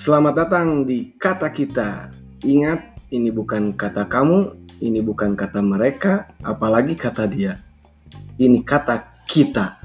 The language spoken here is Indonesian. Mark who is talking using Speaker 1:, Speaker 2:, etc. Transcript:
Speaker 1: Selamat datang di Kata Kita. Ingat, ini bukan kata kamu, ini bukan kata mereka, apalagi kata dia. Ini kata kita.